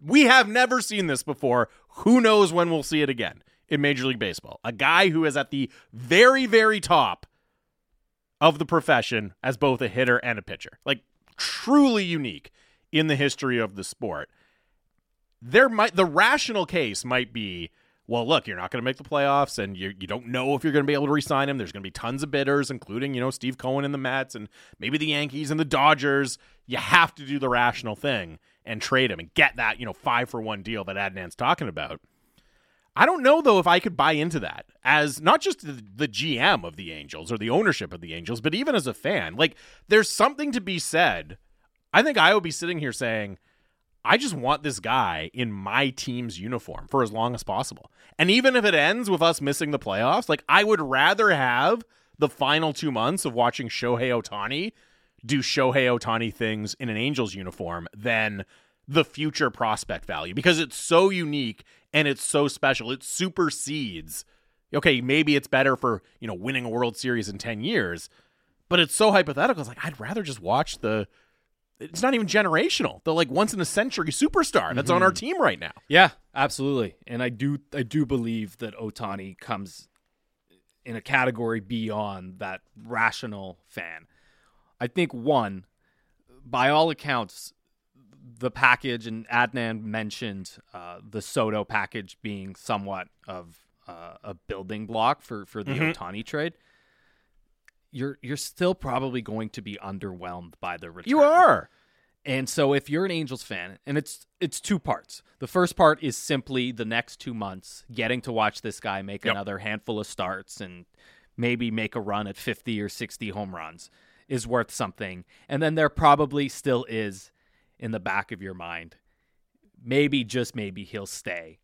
we have never seen this before. Who knows when we'll see it again in Major League Baseball? A guy who is at the very very top of the profession as both a hitter and a pitcher. Like truly unique in the history of the sport. There might the rational case might be well, look, you're not going to make the playoffs, and you you don't know if you're going to be able to resign him. There's going to be tons of bidders, including you know Steve Cohen and the Mets, and maybe the Yankees and the Dodgers. You have to do the rational thing and trade him and get that you know five for one deal that Adnan's talking about. I don't know though if I could buy into that as not just the, the GM of the Angels or the ownership of the Angels, but even as a fan. Like, there's something to be said. I think I would be sitting here saying I just want this guy in my team's uniform for as long as possible. And even if it ends with us missing the playoffs, like I would rather have the final two months of watching Shohei Ohtani do Shohei Ohtani things in an Angels uniform than the future prospect value because it's so unique and it's so special. It supersedes. Okay, maybe it's better for, you know, winning a World Series in 10 years, but it's so hypothetical. It's like I'd rather just watch the it's not even generational. The like once in a century superstar that's mm-hmm. on our mm-hmm. team right now. Yeah, absolutely. And I do I do believe that Ohtani comes in a category beyond that rational fan. I think one, by all accounts, the package and Adnan mentioned uh, the Soto package being somewhat of uh, a building block for for the mm-hmm. Ohtani trade you're you're still probably going to be underwhelmed by the return. You are. And so if you're an Angels fan, and it's it's two parts. The first part is simply the next 2 months getting to watch this guy make yep. another handful of starts and maybe make a run at 50 or 60 home runs is worth something. And then there probably still is in the back of your mind. Maybe just maybe he'll stay.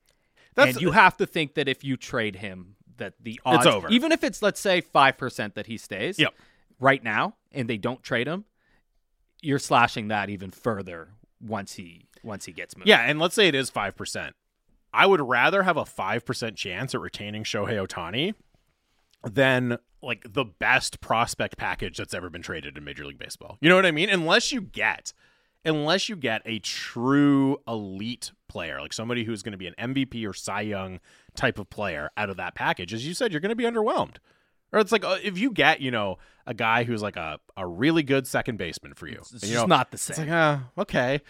That's, and you have to think that if you trade him, that the odds, it's over. even if it's let's say five percent that he stays, yep. right now, and they don't trade him, you're slashing that even further once he once he gets moved. Yeah, and let's say it is five percent. I would rather have a five percent chance at retaining Shohei Ohtani than like the best prospect package that's ever been traded in Major League Baseball. You know what I mean? Unless you get unless you get a true elite player, like somebody who's going to be an MVP or Cy Young type of player out of that package, as you said, you're going to be underwhelmed. Or it's like uh, if you get, you know, a guy who's like a, a really good second baseman for you. It's, it's you know, not the same. It's like, uh, okay.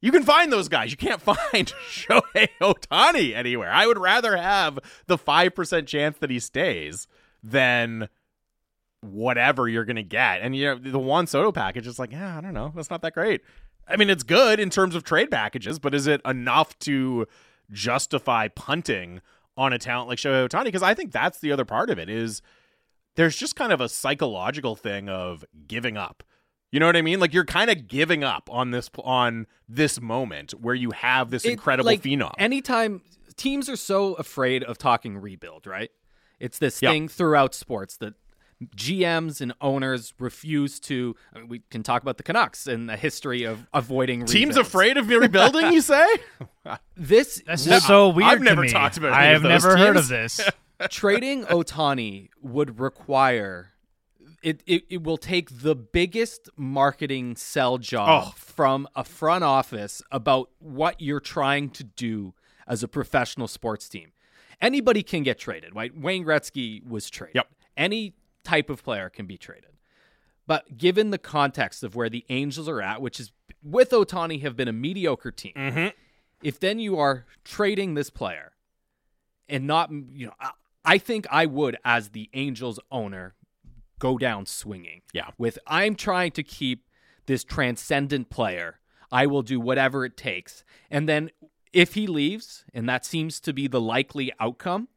You can find those guys. You can't find Shohei Ohtani anywhere. I would rather have the 5% chance that he stays than whatever you're going to get. And, you know, the Juan Soto package is like, yeah, I don't know. That's not that great. I mean, it's good in terms of trade packages, but is it enough to justify punting on a talent like Shohei Ohtani? Because I think that's the other part of it is there's just kind of a psychological thing of giving up. You know what I mean? Like you're kind of giving up on this on this moment where you have this it, incredible like, phenom. Anytime teams are so afraid of talking rebuild, right? It's this Yep. thing throughout sports that GMs and owners refuse to. I mean, we can talk about the Canucks and the history of avoiding Teams rebuilds. afraid of rebuilding, you say? This That's would- so weird. I've to never me. talked about I have of those never heard of this. trading Ohtani would require it, it it will take the biggest marketing sell job Oh. from a front office about what you're trying to do as a professional sports team. Anybody can get traded, right? Wayne Gretzky was traded. Yep. Any type of player can be traded. But given the context of where the Angels are at, which is with Ohtani have been a mediocre team, Mhm. if then you are trading this player and not, you know, I, I think I would, as the Angels owner, go down swinging. Yeah. With I'm trying to keep this transcendent player, I will do whatever it takes. And then if he leaves, and that seems to be the likely outcome,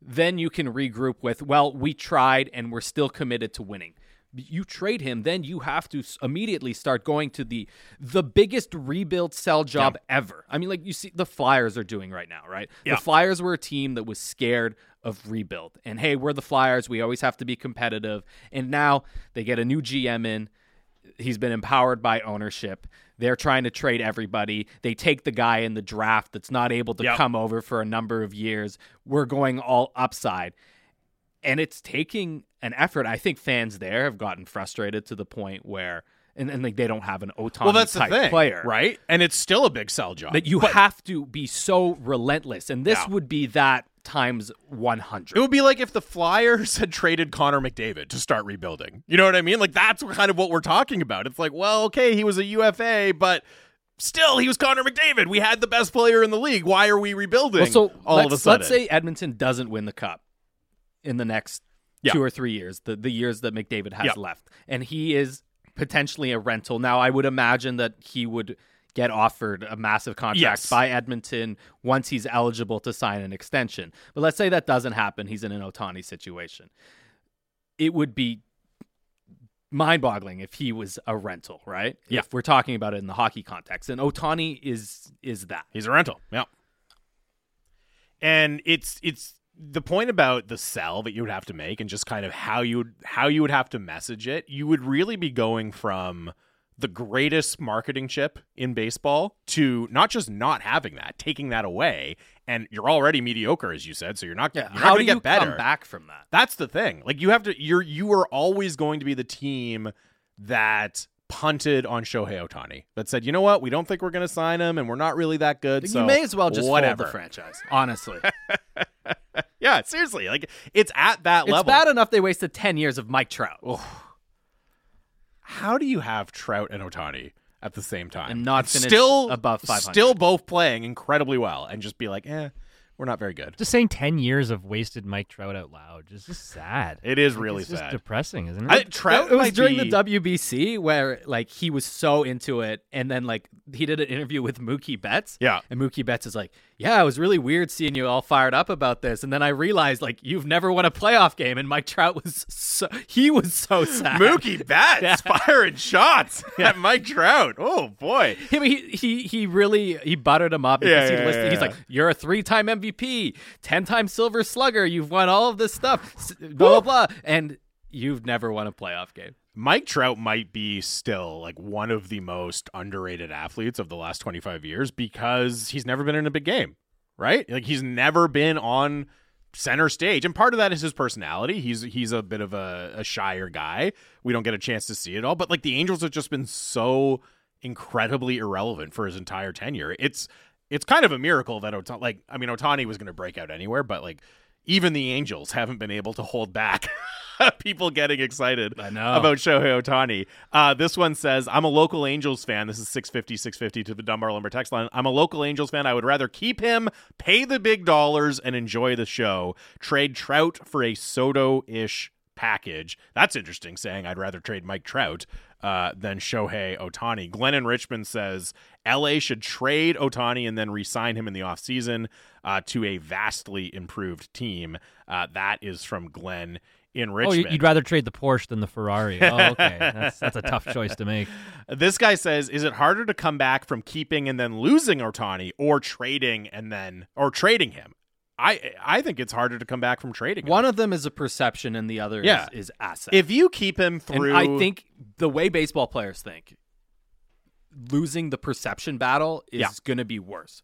then you can regroup with, well, we tried and we're still committed to winning. You trade him, then you have to immediately start going to the the biggest rebuild sell job ever. I mean, like you see, the Flyers are doing right now, right? Yeah. The Flyers were a team that was scared of rebuild, and hey, we're the Flyers. We always have to be competitive. And now they get a new GM in. He's been empowered by ownership. They're trying to trade everybody. They take the guy in the draft that's not able to Yep. come over for a number of years. We're going all upside. And it's taking an effort. I think fans there have gotten frustrated to the point where and, and like they don't have an Ohtani Well, that's the type thing, player. right? And it's still a big sell job. That you But have to be so relentless. And this Yeah. would be that times 100. It would be like if the Flyers had traded Connor McDavid to start rebuilding. You know what I mean? Like that's kind of what we're talking about. It's like, well, okay, he was a UFA, but still he was Connor McDavid. We had the best player in the league. Why are we rebuilding? Well, so all of a sudden, let's say Edmonton doesn't win the cup in the next Yeah. two or three years, the, the years that McDavid has Yeah. left, and he is potentially a rental. Now, I would imagine that he would get offered a massive contract Yes. by Edmonton once he's eligible to sign an extension. But let's say that doesn't happen. He's in an Ohtani situation. It would be mind-boggling if he was a rental, right? Yeah. If we're talking about it in the hockey context, and Ohtani is is that. He's a rental. Yeah. And it's it's the point about the sell that you would have to make and just kind of how you would how you would have to message it. You would really be going from the greatest marketing chip in baseball to not just not having that, taking that away, and you're already mediocre as you said, so you're not Yeah, you're not how going to get better. back from that? That's the thing. Like you have to you're you are always going to be the team that punted on Shohei Ohtani. That said, you know what, we don't think we're going to sign him, and we're not really that good. so you may as well just whatever. the franchise. Honestly, Yeah, seriously, like it's at that it's level. bad enough they wasted ten years of Mike Trout. How do you have Trout and Ohtani at the same time And not finish still above 500? Still both playing incredibly well, and just be like, eh, we're not very good. Just saying 10 years of wasted Mike Trout out loud is just sad. It is Like, really it's just sad. depressing, isn't it? I, Trout it was during be- the WBC where like he was so into it, and then like he did an interview with Mookie Betts. Yeah. and Mookie Betts is like, "Yeah, it was really weird seeing you all fired up about this." And then I realized like you've never won a playoff game, and Mike Trout was so he was so sad. Mookie Betts Yeah. firing shots at Mike Trout. Oh boy. Him, he, he he really he buttered him up because Yeah, he yeah, listed. yeah, He's like, "You're a three-time MVP, ten-time Silver Slugger. You've won all of this stuff, blah blah blah, and you've never won a playoff game." Mike Trout might be still like one of the most underrated athletes of the last 25 years because he's never been in a big game, right? Like he's never been on center stage. And part of that is his personality. He's he's a bit of a, a shyer guy. We don't get a chance to see it all, but like the Angels have just been so incredibly irrelevant for his entire tenure. It's it's kind of a miracle that Ohtani, like I mean Ohtani was to break out anywhere, but like even the Angels haven't been able to hold back people getting excited about Shohei Ohtani. Uh, this one says, I'm a local Angels fan. This is 650, 650 to the Dunbar Lumber text line. I'm a local Angels fan. I would rather keep him, pay the big dollars, and enjoy the show. Trade Trout for a Soto-ish package. That's interesting, saying I'd rather trade Mike Trout uh, than Shohei Ohtani. Glenn in Richmond says LA should trade Ohtani and then re-sign him in the offseason uh, to a vastly improved team. Uh, that is from Glenn in oh, Richmond. you- you'd rather trade the Porsche than the Ferrari. Oh, okay. that's, that's a tough choice to make. This guy says, "Is it harder to come back from keeping and then losing Ohtani, or trading and then or trading him I I think it's harder to come back from trading. Him. One of them is a perception, and the other Yeah. is, is asset. if you keep him through, And I think the way baseball players think, losing the perception battle is Yeah. going to be worse.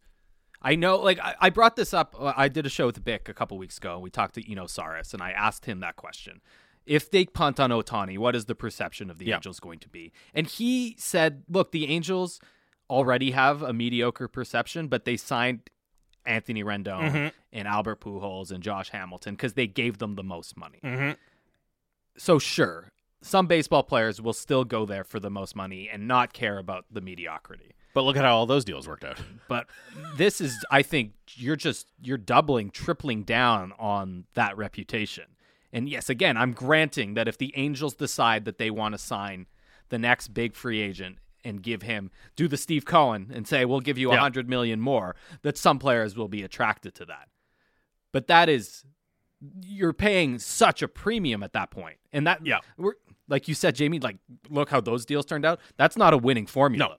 I know, like I, I brought this up. uh, I did a show with Bick a couple weeks ago. and We talked to Eno Sarris, and I asked him that question: If they punt on Ohtani, what is the perception of the Yeah. Angels going to be? And he said, "Look, the Angels already have a mediocre perception, but they signed Anthony Rendon Mm-hmm. and Albert Pujols and Josh Hamilton because they gave them the most money. Mhm. So sure, some baseball players will still go there for the most money and not care about the mediocrity. But look at how all those deals worked out. But this is, I think, you're just you're doubling, tripling down on that reputation. And yes, again, I'm granting that if the Angels decide that they want to sign the next big free agent and give him do the Steve Cohen and say we'll give you a Yeah. hundred million more, that some players will be attracted to that. But that is you're paying such a premium at that point, and that Yeah. we're like you said, Jamie. Like, look how those deals turned out. That's not a winning formula. No.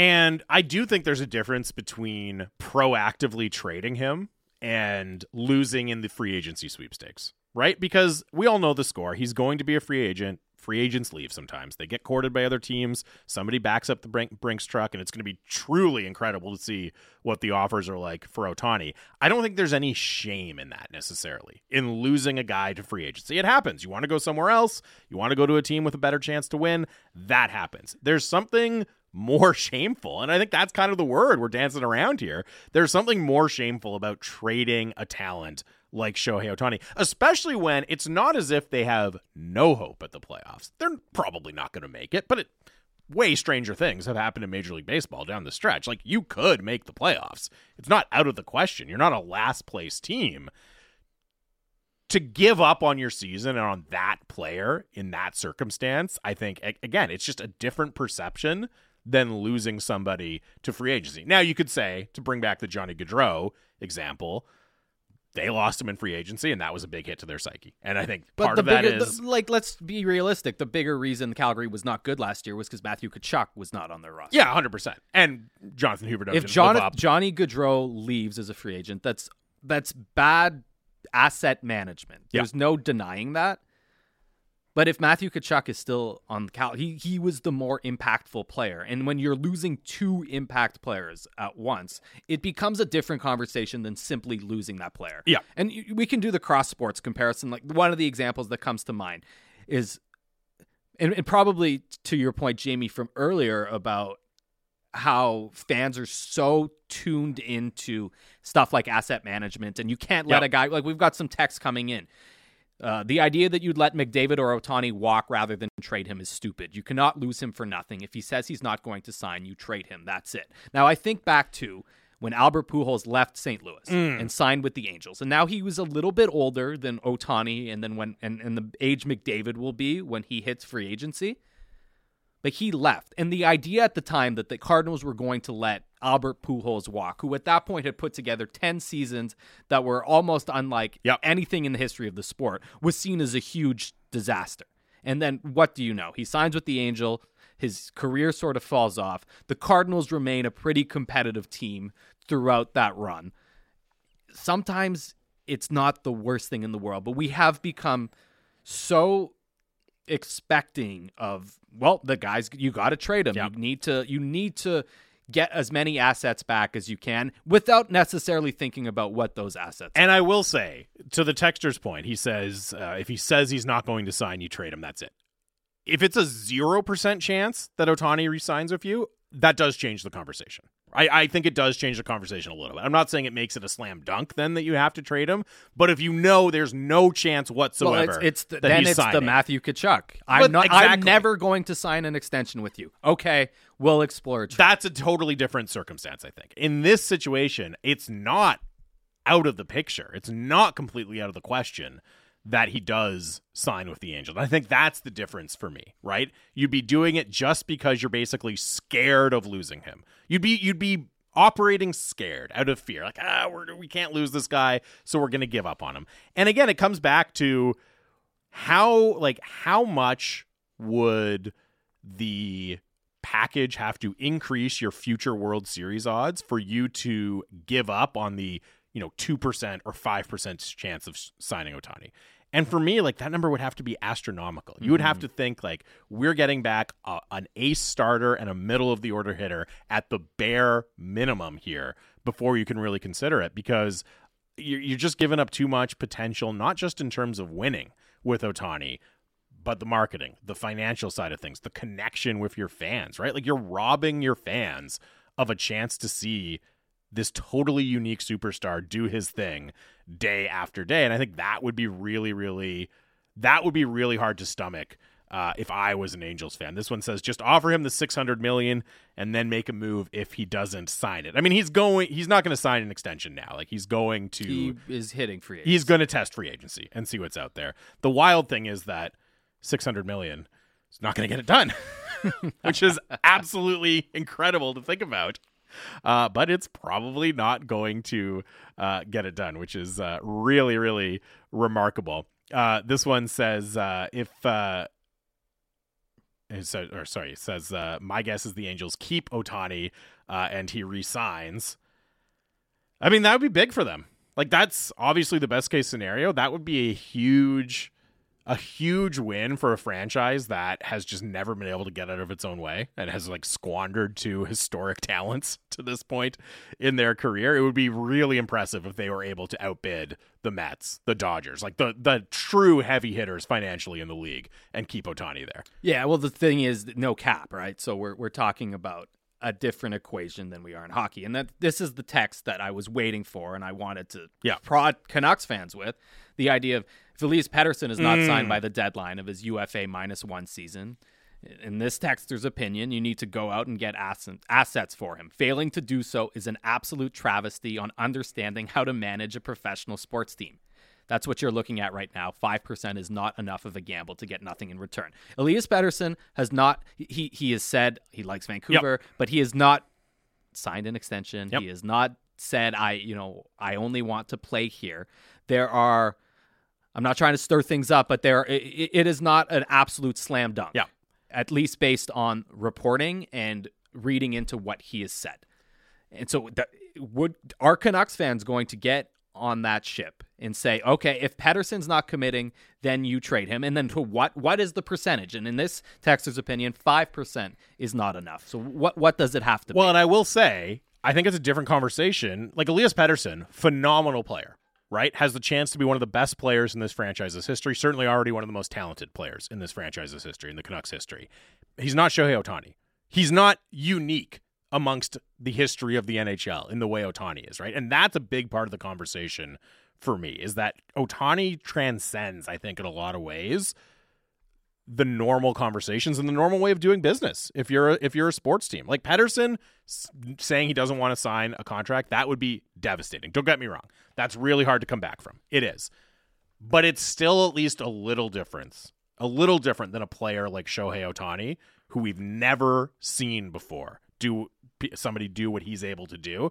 And I do think there's a difference between proactively trading him and losing in the free agency sweepstakes, right? Because we all know the score. He's going to be a free agent. Free agents leave sometimes. They get courted by other teams. Somebody backs up the Brink- Brinks truck, and it's going to be truly incredible to see what the offers are like for Ohtani. I don't think there's any shame in that necessarily, in losing a guy to free agency. It happens. You want to go somewhere else, you want to go to a team with a better chance to win. That happens. There's something more shameful. And I think that's kind of the word we're dancing around here. There's something more shameful about trading a talent like Shohei Ohtani, especially when it's not as if they have no hope at the playoffs. They're probably not going to make it, but it way stranger things have happened in Major League Baseball down the stretch. Like you could make the playoffs. It's not out of the question. You're not a last place team. To give up on your season and on that player in that circumstance, I think again, it's just a different perception than losing somebody to free agency. Now you could say to bring back the Johnny Gaudreau example, they lost him in free agency, and that was a big hit to their psyche. And I think But part the of that bigger, is the- like, let's be realistic. The bigger reason Calgary was not good last year was because Matthew Tkachuk was not on their roster. yeah, hundred percent. And Jonathan Huber if John. Johnny Gaudreau leaves as a free agent, that's that's bad asset management. Yeah. There's no denying that. But if Matthew Tkachuk is still on the Cal, he he was the more impactful player, and when you're losing two impact players at once, it becomes a different conversation than simply losing that player. Yeah. and we can do the cross sports comparison. Like one of the examples that comes to mind is, and, and probably to your point, Jamie, from earlier about how fans are so tuned into stuff like asset management and you can't let Yep. a guy like we've got some text coming in uh, the idea that you'd let McDavid or Ohtani walk rather than trade him is stupid. You cannot lose him for nothing. If he says he's not going to sign, you trade him. That's it. Now, I think back to when Albert Pujols left St. Louis and signed with the Angels, and now he was a little bit older than Ohtani, and then when and, and the age McDavid will be when he hits free agency but he left. And the idea at the time that the Cardinals were going to let Albert Pujols walk, who at that point had put together 10 seasons that were almost unlike Yep. anything in the history of the sport, was seen as a huge disaster. And then what do you know? He signs with the Angel. His career sort of falls off. The Cardinals remain a pretty competitive team throughout that run. Sometimes it's not the worst thing in the world, but we have become so expecting of well the guys you got to trade them Yep. you need to you need to get as many assets back as you can without necessarily thinking about what those assets And I will say, to the texter's point, he says uh, if he says he's not going to sign, you trade him. That's it. If it's a 0% chance that Ohtani resigns with you, that does change the conversation. I, I think it does change the conversation a little bit. I'm not saying it makes it a slam dunk then that you have to trade him, but if you know there's no chance whatsoever well, it's, it's the, that then it's the Matthew Tkachuk. I'm But not. I'm never going to sign an extension with you. Okay, we'll explore. a that's a totally different circumstance, I think. In this situation, it's not out of the picture. It's not completely out of the question that he does sign with the Angels. I think that's the difference for me, right? You'd be doing it just because you're basically scared of losing him. You'd be you'd be operating scared out of fear. Like, ah, we're, we can't lose this guy, so we're to give up on him. And again, it comes back to how like how much would the package have to increase your future World Series odds for you to give up on the you know, 2% or 5% chance of signing Ohtani. And for me, like that number would have to be astronomical. You would have mm-hmm. to think like we're getting back a, an ace starter and a middle of the order hitter at the bare minimum here before you can really consider it because you're, you're just giving up too much potential, not just in terms of winning with Ohtani, but the marketing, the financial side of things, the connection with your fans, right? Like you're robbing your fans of a chance to see this totally unique superstar do his thing day after day. And I think that would be really, really, that would be really hard to stomach uh, if I was an Angels fan. This one says just offer him the 600 million and then make a move if he doesn't sign it. I mean, he's going, he's not going to sign an extension now. Like he's going to, he is hitting free agency. He's going to test free agency and see what's out there. The wild thing is that 600 million is not going to get it done, which is absolutely incredible to think about uh, but it's probably not going to uh, get it done, which is uh, really, really remarkable. Uh, this one says uh, if. Uh, so, or sorry, says my guess is the Angels keep Ohtani and he resigns. I mean, that would be big for them. Like that's obviously the best case scenario. That would be a huge a huge win for a franchise that has just never been able to get out of its own way and has like squandered two historic talents to this point in their career. It would be really impressive if they were able to outbid the Mets, the Dodgers, like the the true heavy hitters financially in the league and keep Ohtani there. Yeah, well the thing is no cap, right? So we're we're talking about a different equation than we are in hockey. And that this is the text that I was waiting for and I wanted to yeah. prod Canucks fans with. The idea of if Elias Pettersson is not mm. signed by the deadline of his UFA minus one season, in this texter's opinion, you need to go out and get assets for him. Failing to do so is an absolute travesty on understanding how to manage a professional sports team. That's what you're looking at right now. 5% is not enough of a gamble to get nothing in return. Elias Pettersson has not, he, he has said he likes Vancouver, yep. but he has not signed an extension. Yep. He has not said, I, you know, I only want to play here. There are, I'm not trying to stir things up, but there, it, it is not an absolute slam dunk. Yeah. At least based on reporting and reading into what he has said. And so, the, would are Canucks fans going to get on that ship and say, okay, if Pettersson's not committing, then you trade him. And then to what what is the percentage? And in this texter's opinion, five percent is not enough. So what what does it have to well, be? Well, and I will say, I think it's a different conversation. Like Elias Pettersson, phenomenal player, right? Has the chance to be one of the best players in this franchise's history. Certainly already one of the most talented players in this franchise's history, in the Canucks history. He's not Shohei Ohtani. He's not unique amongst the history of the NHL in the way Ohtani is, right? And that's a big part of the conversation for me is that Ohtani transcends, I think, in a lot of ways the normal conversations and the normal way of doing business. If you're a, if you're a sports team like Pettersson saying he doesn't want to sign a contract, that would be devastating. Don't get me wrong, that's really hard to come back from. It is, but it's still at least a little difference, a little different than a player like Shohei Ohtani who we've never seen before do somebody do what he's able to do,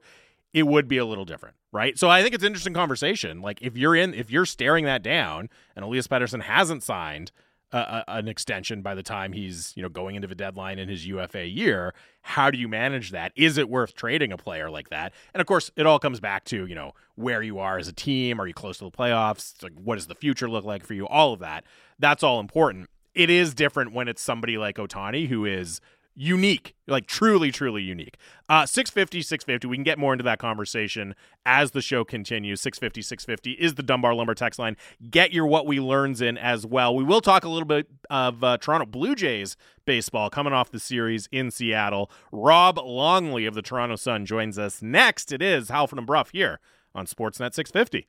it would be a little different, right? So I think it's interesting conversation. Like if you're in, if you're staring that down, and Elias Pettersson hasn't signed a, a, an extension by the time he's you know going into the deadline in his UFA year, how do you manage that? Is it worth trading a player like that? And of course, it all comes back to you know where you are as a team. Are you close to the playoffs? Like, what does the future look like for you? All of that. That's all important. It is different when it's somebody like Ohtani who is unique, like truly, truly unique. Uh, 650, 650. We can get more into that conversation as the show continues. 650, 650 is the Dunbar Lumber text line. Get your what we learns in as well. We will talk a little bit of uh, Toronto Blue Jays baseball coming off the series in Seattle. Rob Longley of the Toronto Sun joins us next. It is Halford and Brough here on Sportsnet 650.